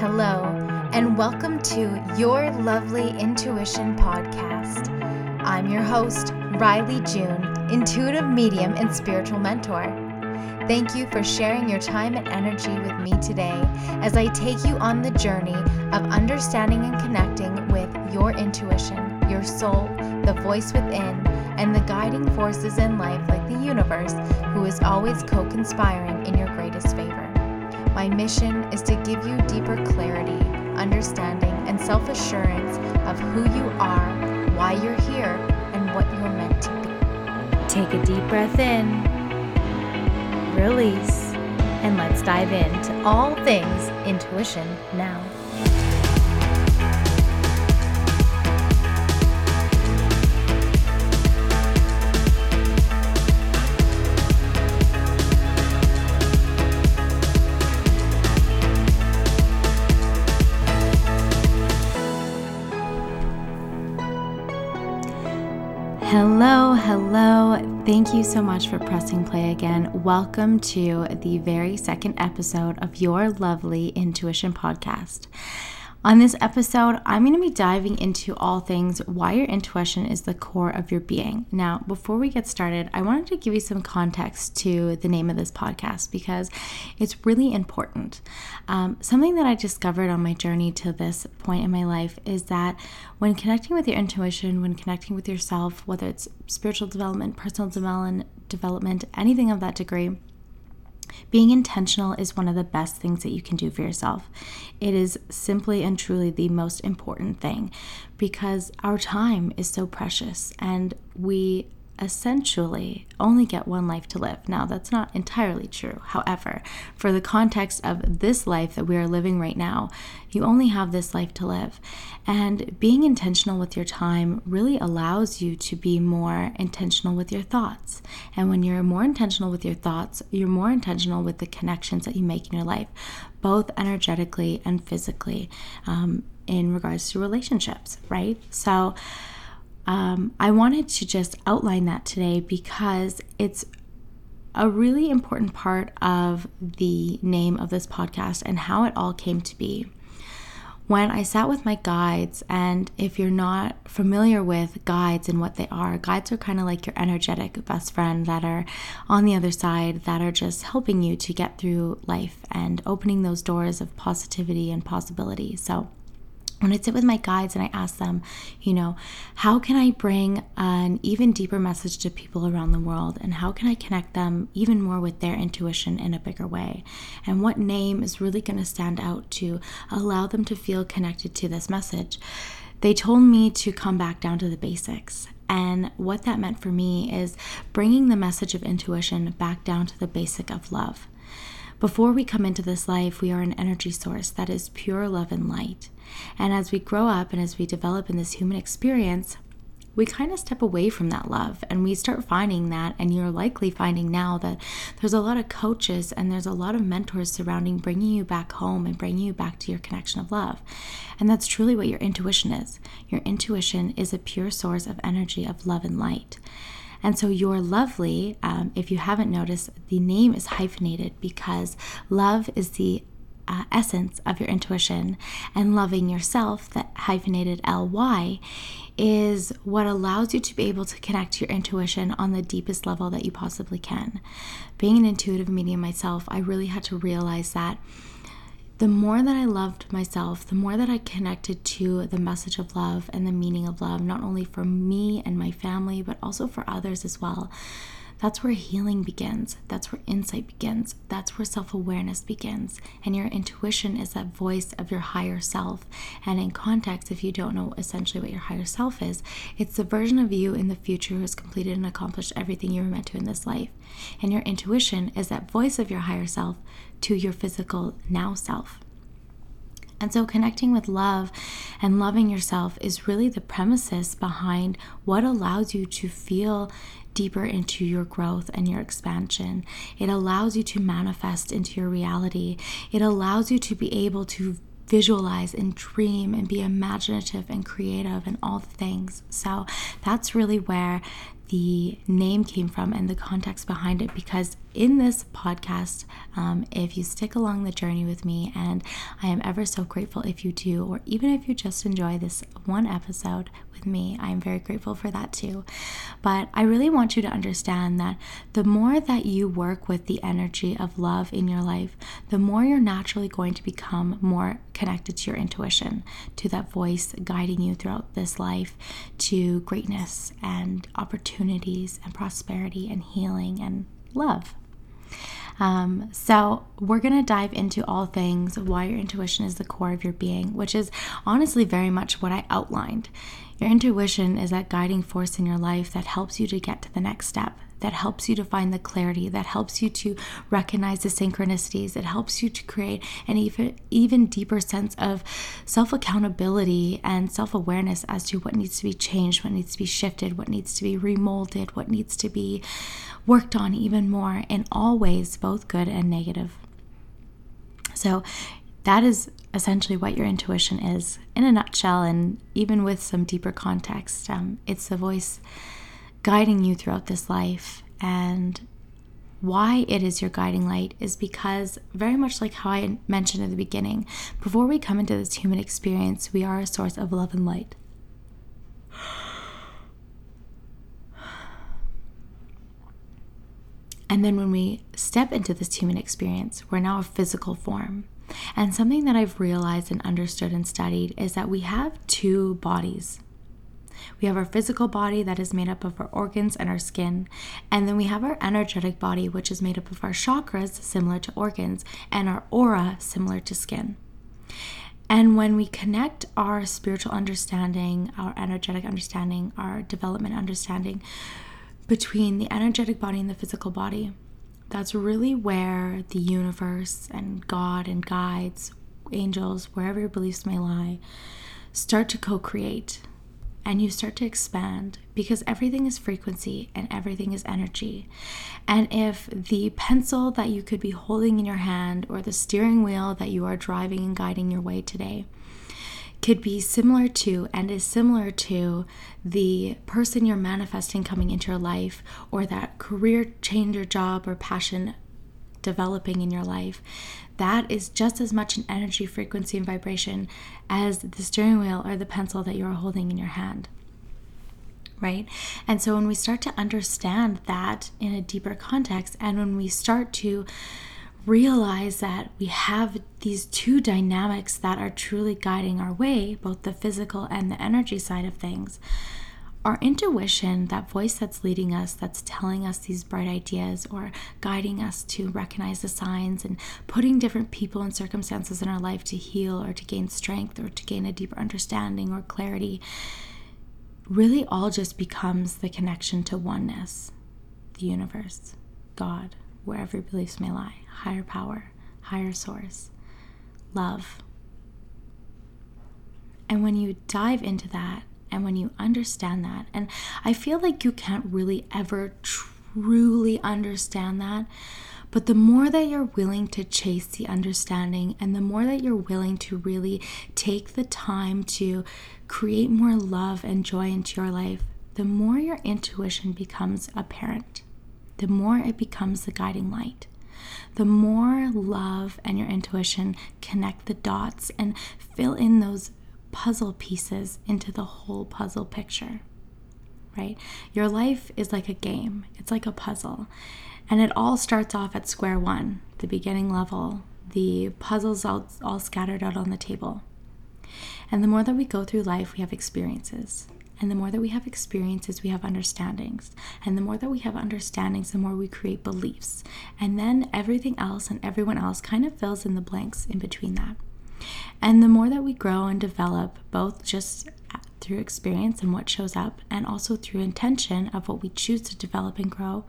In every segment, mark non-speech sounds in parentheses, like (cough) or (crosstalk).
Hello, and welcome to Your Lovely Intuition Podcast. I'm your host, Rylee June, intuitive medium and spiritual mentor. Thank you for sharing your time and energy with me today as I take you on the journey of understanding and connecting with your intuition, your soul, the voice within, and the guiding forces in life like the universe, who is always co conspiring in your greatest favor. My mission is to give you deeper clarity, understanding, and self assurance of who you are, why you're here, and what you're meant to be. Take a deep breath in, release, and let's dive into all things intuition now. Hello, hello. Thank you so much for pressing play again. Welcome to the very second episode of your lovely intuition podcast. On this episode, I'm going to be diving into all things why your intuition is the core of your being. Now, before we get started, I wanted to give you some context to the name of this podcast because it's really important. Um, something that I discovered on my journey to this point in my life is that when connecting with your intuition, when connecting with yourself, whether it's spiritual development, personal development, development, anything of that degree, being intentional is one of the best things that you can do for yourself. It is simply and truly the most important thing because our time is so precious and we essentially only get one life to live. Now, that's not entirely true. However, for the context of this life that we are living right now, you only have this life to live. And being intentional with your time really allows you to be more intentional with your thoughts. And when you're more intentional with your thoughts, you're more intentional with the connections that you make in your life, both energetically and physically, um, in regards to relationships, right? So, um, I wanted to just outline that today because it's a really important part of the name of this podcast and how it all came to be. When I sat with my guides, and if you're not familiar with guides and what they are, guides are kind of like your energetic best friend that are on the other side, that are just helping you to get through life and opening those doors of positivity and possibility. So, when I sit with my guides and I ask them, you know, how can I bring an even deeper message to people around the world? And how can I connect them even more with their intuition in a bigger way? And what name is really going to stand out to allow them to feel connected to this message? They told me to come back down to the basics. And what that meant for me is bringing the message of intuition back down to the basic of love. Before we come into this life, we are an energy source that is pure love and light. And as we grow up and as we develop in this human experience, we kind of step away from that love and we start finding that and you're likely finding now that there's a lot of coaches and there's a lot of mentors surrounding bringing you back home and bringing you back to your connection of love. And that's truly what your intuition is. Your intuition is a pure source of energy of love and light and so, You're Lovely, um, if you haven't noticed, the name is hyphenated because love is the uh, essence of your intuition, and loving yourself, that hyphenated LY, is what allows you to be able to connect to your intuition on the deepest level that you possibly can. Being an intuitive medium myself, I really had to realize that the more that I loved myself, the more that I connected to the message of love and the meaning of love, not only for me and my family, but also for others as well. That's where healing begins. That's where insight begins. That's where self awareness begins. And your intuition is that voice of your higher self. And in context, if you don't know essentially what your higher self is, it's the version of you in the future who has completed and accomplished everything you were meant to in this life. And your intuition is that voice of your higher self to your physical now self. And so, connecting with love and loving yourself is really the premises behind what allows you to feel deeper into your growth and your expansion. It allows you to manifest into your reality. It allows you to be able to visualize and dream and be imaginative and creative and all things. So, that's really where the name came from and the context behind it because in this podcast, um, if you stick along the journey with me, and I am ever so grateful if you do, or even if you just enjoy this one episode with me, I am very grateful for that too. But I really want you to understand that the more that you work with the energy of love in your life, the more you're naturally going to become more connected to your intuition, to that voice guiding you throughout this life to greatness and opportunities and prosperity and healing and love. Um, so, we're going to dive into all things why your intuition is the core of your being, which is honestly very much what I outlined. Your intuition is that guiding force in your life that helps you to get to the next step, that helps you to find the clarity, that helps you to recognize the synchronicities, it helps you to create an even, even deeper sense of self accountability and self awareness as to what needs to be changed, what needs to be shifted, what needs to be remolded, what needs to be worked on even more in all ways, both good and negative. So, that is essentially what your intuition is in a nutshell, and even with some deeper context. Um, it's the voice guiding you throughout this life. And why it is your guiding light is because, very much like how I mentioned in the beginning, before we come into this human experience, we are a source of love and light. And then when we step into this human experience, we're now a physical form. And something that I've realized and understood and studied is that we have two bodies. We have our physical body that is made up of our organs and our skin, and then we have our energetic body, which is made up of our chakras, similar to organs, and our aura, similar to skin. And when we connect our spiritual understanding, our energetic understanding, our development understanding between the energetic body and the physical body, that's really where the universe and God and guides, angels, wherever your beliefs may lie, start to co create and you start to expand because everything is frequency and everything is energy. And if the pencil that you could be holding in your hand or the steering wheel that you are driving and guiding your way today could be similar to and is similar to the person you're manifesting coming into your life or that career change or job or passion developing in your life that is just as much an energy frequency and vibration as the steering wheel or the pencil that you're holding in your hand right? And so when we start to understand that in a deeper context, and when we start to realize that we have these two dynamics that are truly guiding our way, both the physical and the energy side of things, our intuition, that voice that's leading us, that's telling us these bright ideas or guiding us to recognize the signs and putting different people and circumstances in our life to heal or to gain strength or to gain a deeper understanding or clarity, really all just becomes the connection to oneness, the universe, God, wherever your beliefs may lie higher power, higher source, love. And when you dive into that, and when you understand that, and I feel like you can't really ever truly understand that, but the more that you're willing to chase the understanding, and the more that you're willing to really take the time to create more love and joy into your life, the more your intuition becomes apparent, the more it becomes the guiding light the more love and your intuition connect the dots and fill in those puzzle pieces into the whole puzzle picture, right? Your life is like a game, it's like a puzzle. And it all starts off at square one, the beginning level, the puzzles all, all scattered out on the table. And the more that we go through life, we have experiences. And the more that we have experiences, we have understandings. And the more that we have understandings, the more we create beliefs. And then everything else and everyone else kind of fills in the blanks in between that. And the more that we grow and develop, both just through experience and what shows up, and also through intention of what we choose to develop and grow,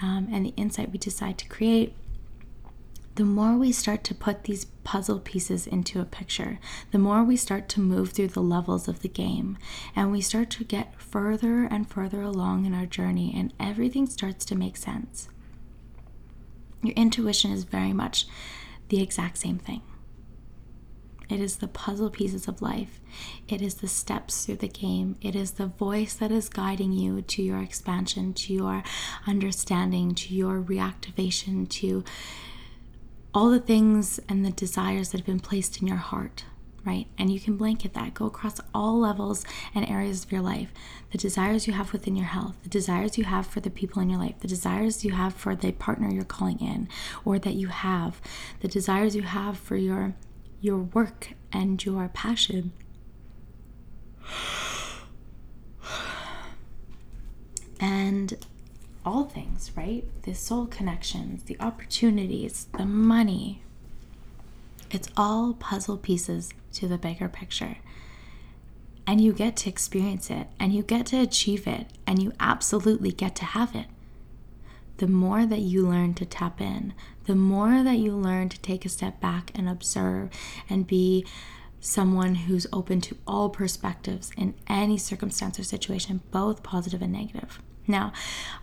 um, and the insight we decide to create, the more we start to put these puzzle pieces into a picture, the more we start to move through the levels of the game and we start to get further and further along in our journey, and everything starts to make sense. Your intuition is very much the exact same thing. It is the puzzle pieces of life. It is the steps through the game. It is the voice that is guiding you to your expansion, to your understanding, to your reactivation, to all the things and the desires that have been placed in your heart, right? And you can blanket that, go across all levels and areas of your life. The desires you have within your health, the desires you have for the people in your life, the desires you have for the partner you're calling in or that you have, the desires you have for your your work and your passion. And all things, right? The soul connections, the opportunities, the money. It's all puzzle pieces to the bigger picture. And you get to experience it and you get to achieve it and you absolutely get to have it. The more that you learn to tap in, the more that you learn to take a step back and observe and be someone who's open to all perspectives in any circumstance or situation, both positive and negative. Now,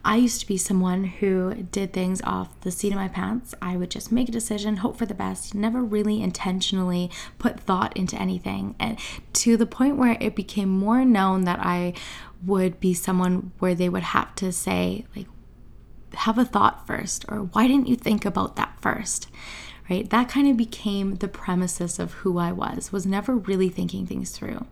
I used to be someone who did things off the seat of my pants. I would just make a decision, hope for the best, never really intentionally put thought into anything. And to the point where it became more known that I would be someone where they would have to say, like, have a thought first, or why didn't you think about that first? Right? That kind of became the premises of who I was, was never really thinking things through.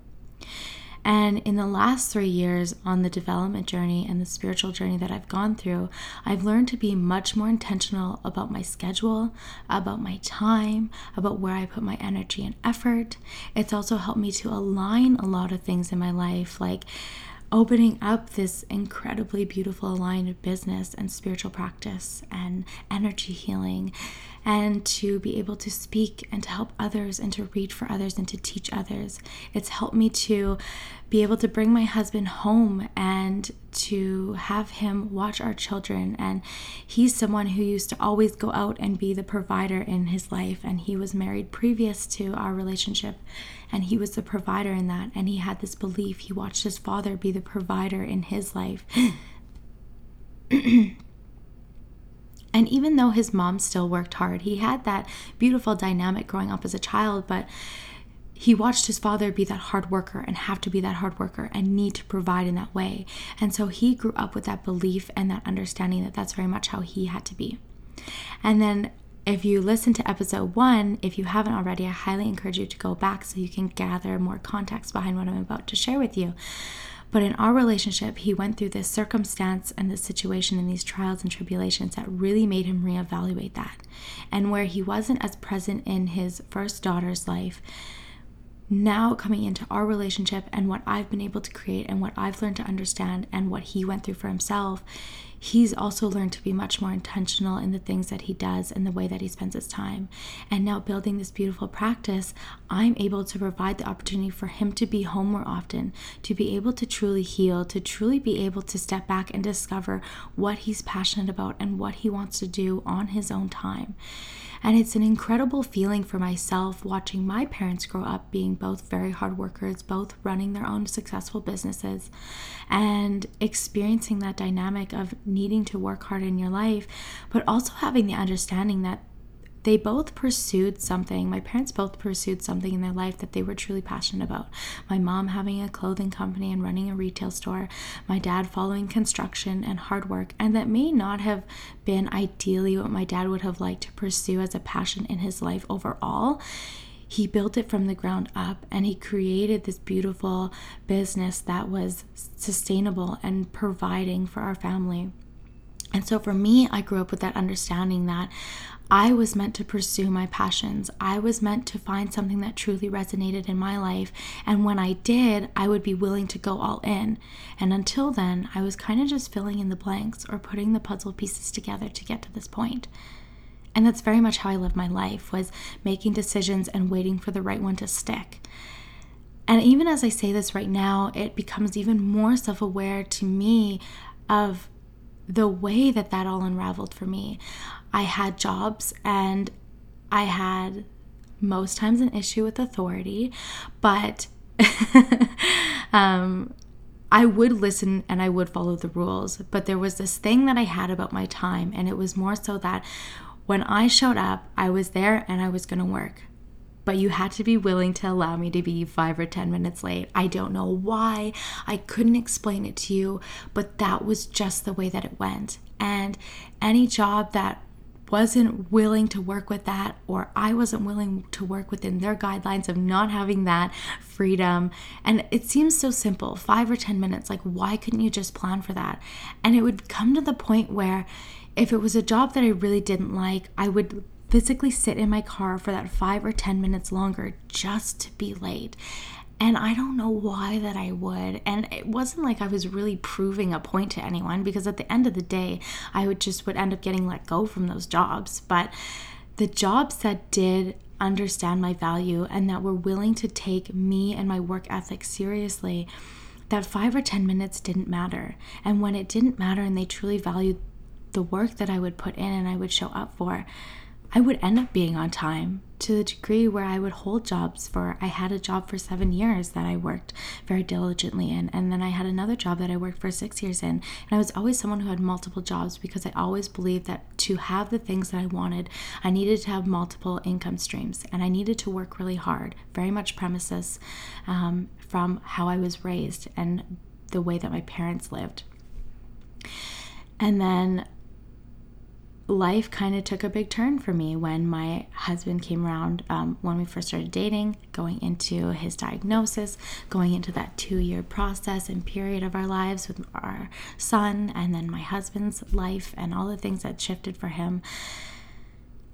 And in the last three years on the development journey and the spiritual journey that I've gone through, I've learned to be much more intentional about my schedule, about my time, about where I put my energy and effort. It's also helped me to align a lot of things in my life, like opening up this incredibly beautiful line of business and spiritual practice and energy healing and to be able to speak and to help others and to read for others and to teach others. It's helped me to be able to bring my husband home and to have him watch our children. And he's someone who used to always go out and be the provider in his life. And he was married previous to our relationship, and he was the provider in that. And he had this belief. He watched his father be the provider in his life. (clears throat) (clears throat) And even though his mom still worked hard, he had that beautiful dynamic growing up as a child, but he watched his father be that hard worker and have to be that hard worker and need to provide in that way. And so he grew up with that belief and that understanding that that's very much how he had to be. And then if you listen to episode one, if you haven't already, I highly encourage you to go back so you can gather more context behind what I'm about to share with you. But in our relationship, he went through this circumstance and this situation and these trials and tribulations that really made him reevaluate that. And where he wasn't as present in his first daughter's life, now coming into our relationship and what I've been able to create and what I've learned to understand and what he went through for himself, he's also learned to be much more intentional in the things that he does and the way that he spends his time. And now, building this beautiful practice, I'm able to provide the opportunity for him to be home more often, to be able to truly heal, to truly be able to step back and discover what he's passionate about and what he wants to do on his own time. And it's an incredible feeling for myself watching my parents grow up being both very hard workers, both running their own successful businesses, and experiencing that dynamic of needing to work hard in your life, but also having the understanding that they both pursued something. My parents both pursued something in their life that they were truly passionate about. My mom having a clothing company and running a retail store, my dad following construction and hard work, and that may not have been ideally what my dad would have liked to pursue as a passion in his life overall he built it from the ground up and he created this beautiful business that was sustainable and providing for our family. And so for me, I grew up with that understanding that I was meant to pursue my passions. I was meant to find something that truly resonated in my life. And when I did, I would be willing to go all in. And until then, I was kind of just filling in the blanks or putting the puzzle pieces together to get to this point. And that's very much how I lived my life was making decisions and waiting for the right one to stick. And even as I say this right now, it becomes even more self-aware to me of the way that that all unraveled for me. I had jobs and I had most times an issue with authority, but (laughs) um, I would listen and I would follow the rules. But there was this thing that I had about my time, and it was more so that when I showed up, I was there and I was going to work. but you had to be willing to allow me to be five or 10 minutes late. I don't know why. I couldn't explain it to you, but that was just the way that it went. And any job that wasn't willing to work with that, or I wasn't willing to work within their guidelines of not having that freedom. And it seems so simple five or 10 minutes. Like, why couldn't you just plan for that? And it would come to the point where if it was a job that I really didn't like, I would physically sit in my car for that five or 10 minutes longer just to be late. And I don't know why that I would. And it wasn't like I was really proving a point to anyone because at the end of the day, I would just would end up getting let go from those jobs. But the jobs that did understand my value and that were willing to take me and my work ethic seriously, that five or 10 minutes didn't matter. And when it didn't matter and they truly valued the work that I would put in and I would show up for, I would end up being on time to the degree where I would hold jobs for I had a job for 7 years that I worked very diligently in and then I had another job that I worked for 6 years in. And I was always someone who had multiple jobs because I always believed that to have the things that I wanted I needed to have multiple income streams and I needed to work really hard very much premises um, from how I was raised and the way that my parents lived. And then life kind of took a big turn for me when my husband came around um, when we first started dating, going into his diagnosis, going into that two year process and period of our lives with our son, and then my husband's life and all the things that shifted for him.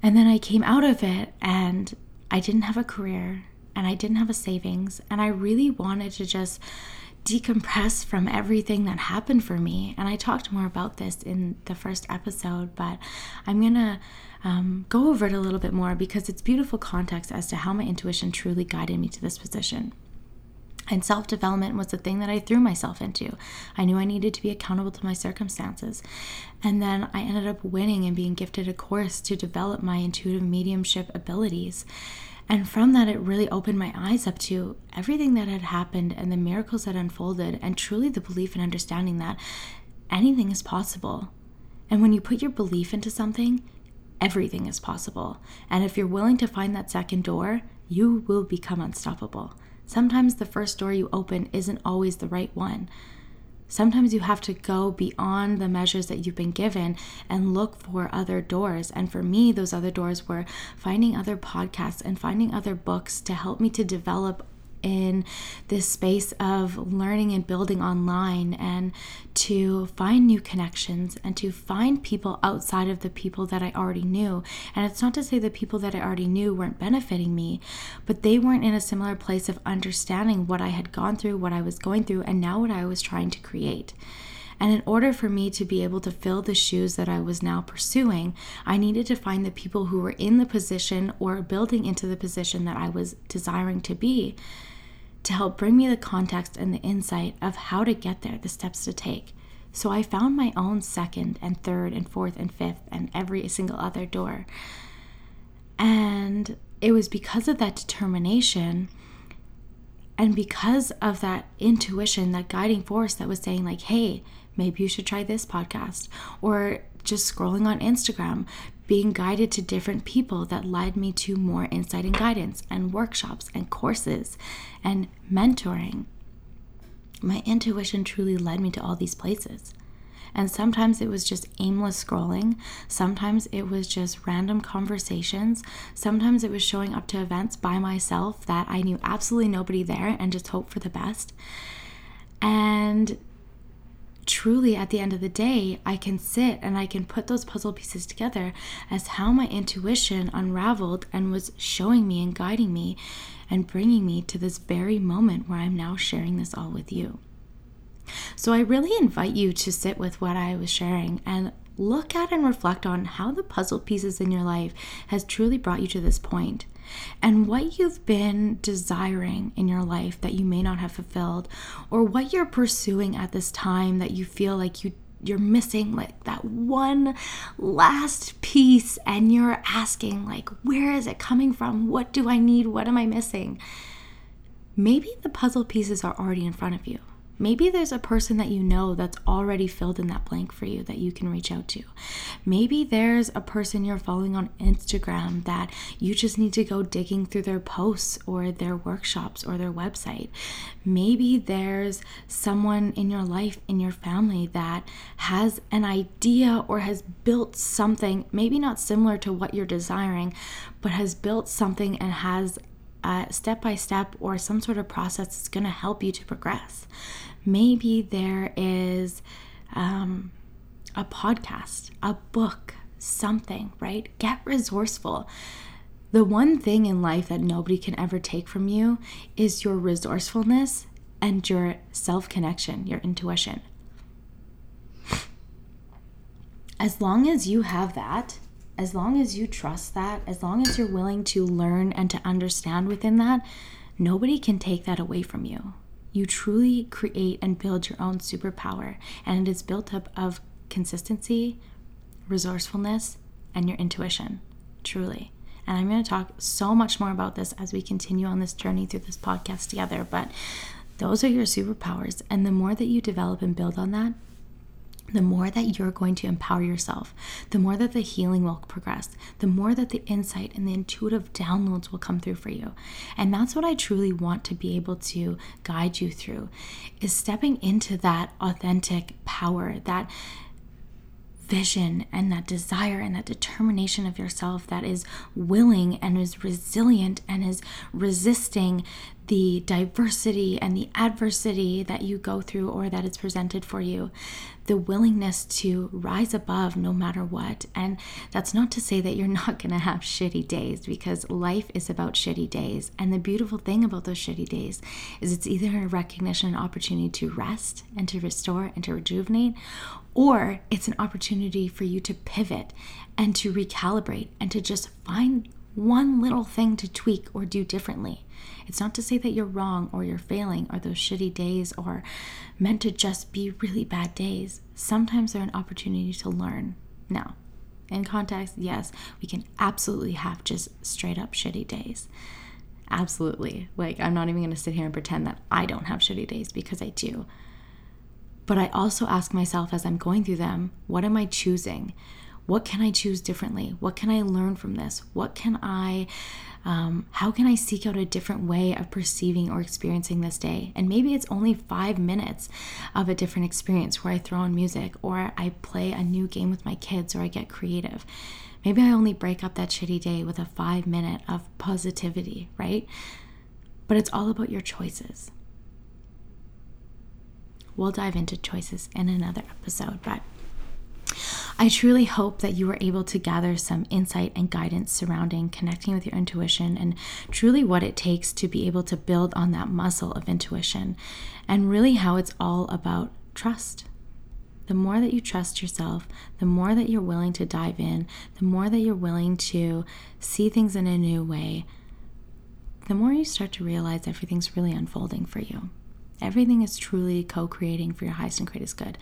And then I came out of it and I didn't have a career and I didn't have a savings, and I really wanted to just decompress from everything that happened for me. And I talked more about this in the first episode, but I'm going to um, go over it a little bit more because it's beautiful context as to how my intuition truly guided me to this position. And self development was the thing that I threw myself into. I knew I needed to be accountable to my circumstances. And then I ended up winning and being gifted a course to develop my intuitive mediumship abilities. And from that, it really opened my eyes up to everything that had happened and the miracles that unfolded, and truly the belief and understanding that anything is possible. And when you put your belief into something, everything is possible. And if you're willing to find that second door, you will become unstoppable. Sometimes the first door you open isn't always the right one sometimes you have to go beyond the measures that you've been given and look for other doors. And for me, those other doors were finding other podcasts and finding other books to help me to develop in this space of learning and building online and to find new connections and to find people outside of the people that I already knew. And it's not to say the people that I already knew weren't benefiting me, but they weren't in a similar place of understanding what I had gone through, what I was going through, and now what I was trying to create. And in order for me to be able to fill the shoes that I was now pursuing, I needed to find the people who were in the position or building into the position that I was desiring to be to help bring me the context and the insight of how to get there, the steps to take. So I found my own second and third and fourth and fifth and every single other door. And it was because of that determination and because of that intuition, that guiding force that was saying, like, hey, maybe you should try this podcast, or just scrolling on Instagram, being guided to different people that led me to more insight and guidance and workshops and courses and mentoring. My intuition truly led me to all these places. And sometimes it was just aimless scrolling. Sometimes it was just random conversations. Sometimes it was showing up to events by myself that I knew absolutely nobody there and just hope for the best. And truly at the end of the day, I can sit and I can put those puzzle pieces together as how my intuition unraveled and was showing me and guiding me and bringing me to this very moment where I'm now sharing this all with you. So I really invite you to sit with what I was sharing and look at and reflect on how the puzzle pieces in your life has truly brought you to this point and what you've been desiring in your life that you may not have fulfilled, or what you're pursuing at this time that you feel like you you're missing like that one last piece and you're asking like where is it coming from? What do i need? What am i missing? Maybe the puzzle pieces are already in front of you Maybe there's a person that you know that's already filled in that blank for you that you can reach out to. Maybe there's a person you're following on Instagram that you just need to go digging through their posts or their workshops or their website. Maybe there's someone in your life, in your family, that has an idea or has built something, maybe not similar to what you're desiring, but has built something and has a step by step or some sort of process that's going to help you to progress. Maybe there is um, a podcast, a book, something, right? Get resourceful. The one thing in life that nobody can ever take from you is your resourcefulness and your self connection, your intuition. As long as you have that, as long as you trust that, as long as you're willing to learn and to understand within that, nobody can take that away from you. You truly create and build your own superpower, and it is built up of consistency, resourcefulness, and your intuition. Truly. And I'm going to talk so much more about this as we continue on this journey through this podcast together. But those are your superpowers. And the more that you develop and build on that, the more that you're going to empower yourself, the more that the healing will progress, the more that the insight and the intuitive downloads will come through for you. And that's what I truly want to be able to guide you through is stepping into that authentic power, that vision and that desire and that determination of yourself that is willing and is resilient and is resisting the diversity and the adversity that you go through or that is presented for you, the willingness to rise above no matter what. And that's not to say that you're (laughs) not going to have shitty days because life is about shitty days. And the beautiful thing about those shitty days is it's either a recognition, an opportunity to rest and to restore and to rejuvenate, or it's an opportunity for you to pivot and to recalibrate and to just find one little thing to tweak or do differently. It's not to say that you're wrong or you're failing or those shitty days are meant to just be really bad days. Sometimes they're an opportunity to learn. Now, in context, yes, we can absolutely have just straight up shitty days. Absolutely. Like, I'm not even going to sit here and pretend that I don't have shitty days because I do. But I also ask myself as I'm going through them, what am I choosing? What can I choose differently? What can I learn from this? What can I, um, how can I seek out a different way of perceiving or experiencing this day? And maybe it's only five minutes of a different experience where I throw on music or I play a new game with my kids or I get creative. Maybe I only break up that shitty day with a five minute of positivity, right? But it's all about your choices. We'll dive into choices in another episode, but I truly hope that you were able to gather some insight and guidance surrounding connecting with your intuition and truly what it takes to be able to build on that muscle of intuition and really how it's all about trust. The more that you trust yourself, the more that you're willing to dive in, the more that you're willing to see things in a new way, the more you start to realize everything's really unfolding for you. Everything is truly co creating for your highest and greatest good.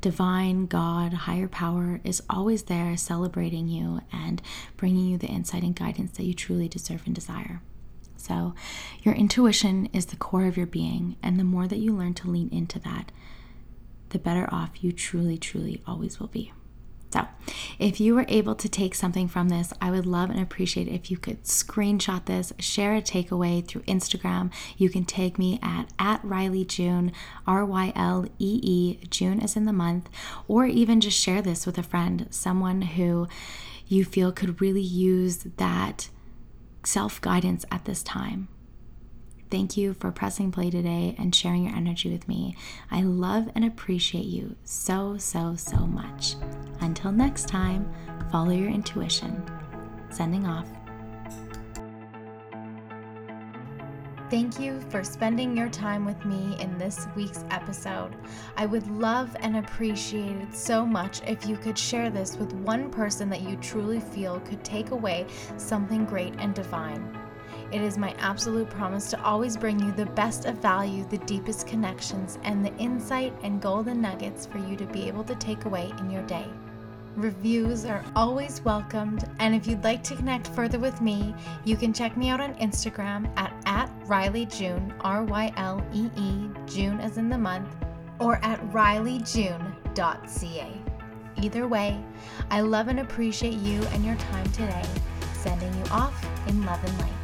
Divine, God, higher power is always there celebrating you and bringing you the insight and guidance that you truly deserve and desire. So, your intuition is the core of your being, and the more that you learn to lean into that, the better off you truly, truly always will be. So, if you were able to take something from this, I would love and appreciate if you could screenshot this, share a takeaway through Instagram. You can tag me at, at Rylee June, R Y L E E, June is in the month, or even just share this with a friend, someone who you feel could really use that self guidance at this time. Thank you for pressing play today and sharing your energy with me. I love and appreciate you so, so, so much. Until next time, follow your intuition. Sending off. Thank you for spending your time with me in this week's episode. I would love and appreciate it so much if you could share this with one person that you truly feel could take away something great and divine. It is my absolute promise to always bring you the best of value, the deepest connections, and the insight and golden nuggets for you to be able to take away in your day. Reviews are always welcomed, and if you'd like to connect further with me, you can check me out on Instagram at, at Rylee June, R Y L E E, June as in the month, or at ryleejune.ca. Either way, I love and appreciate you and your time today, sending you off in love and light.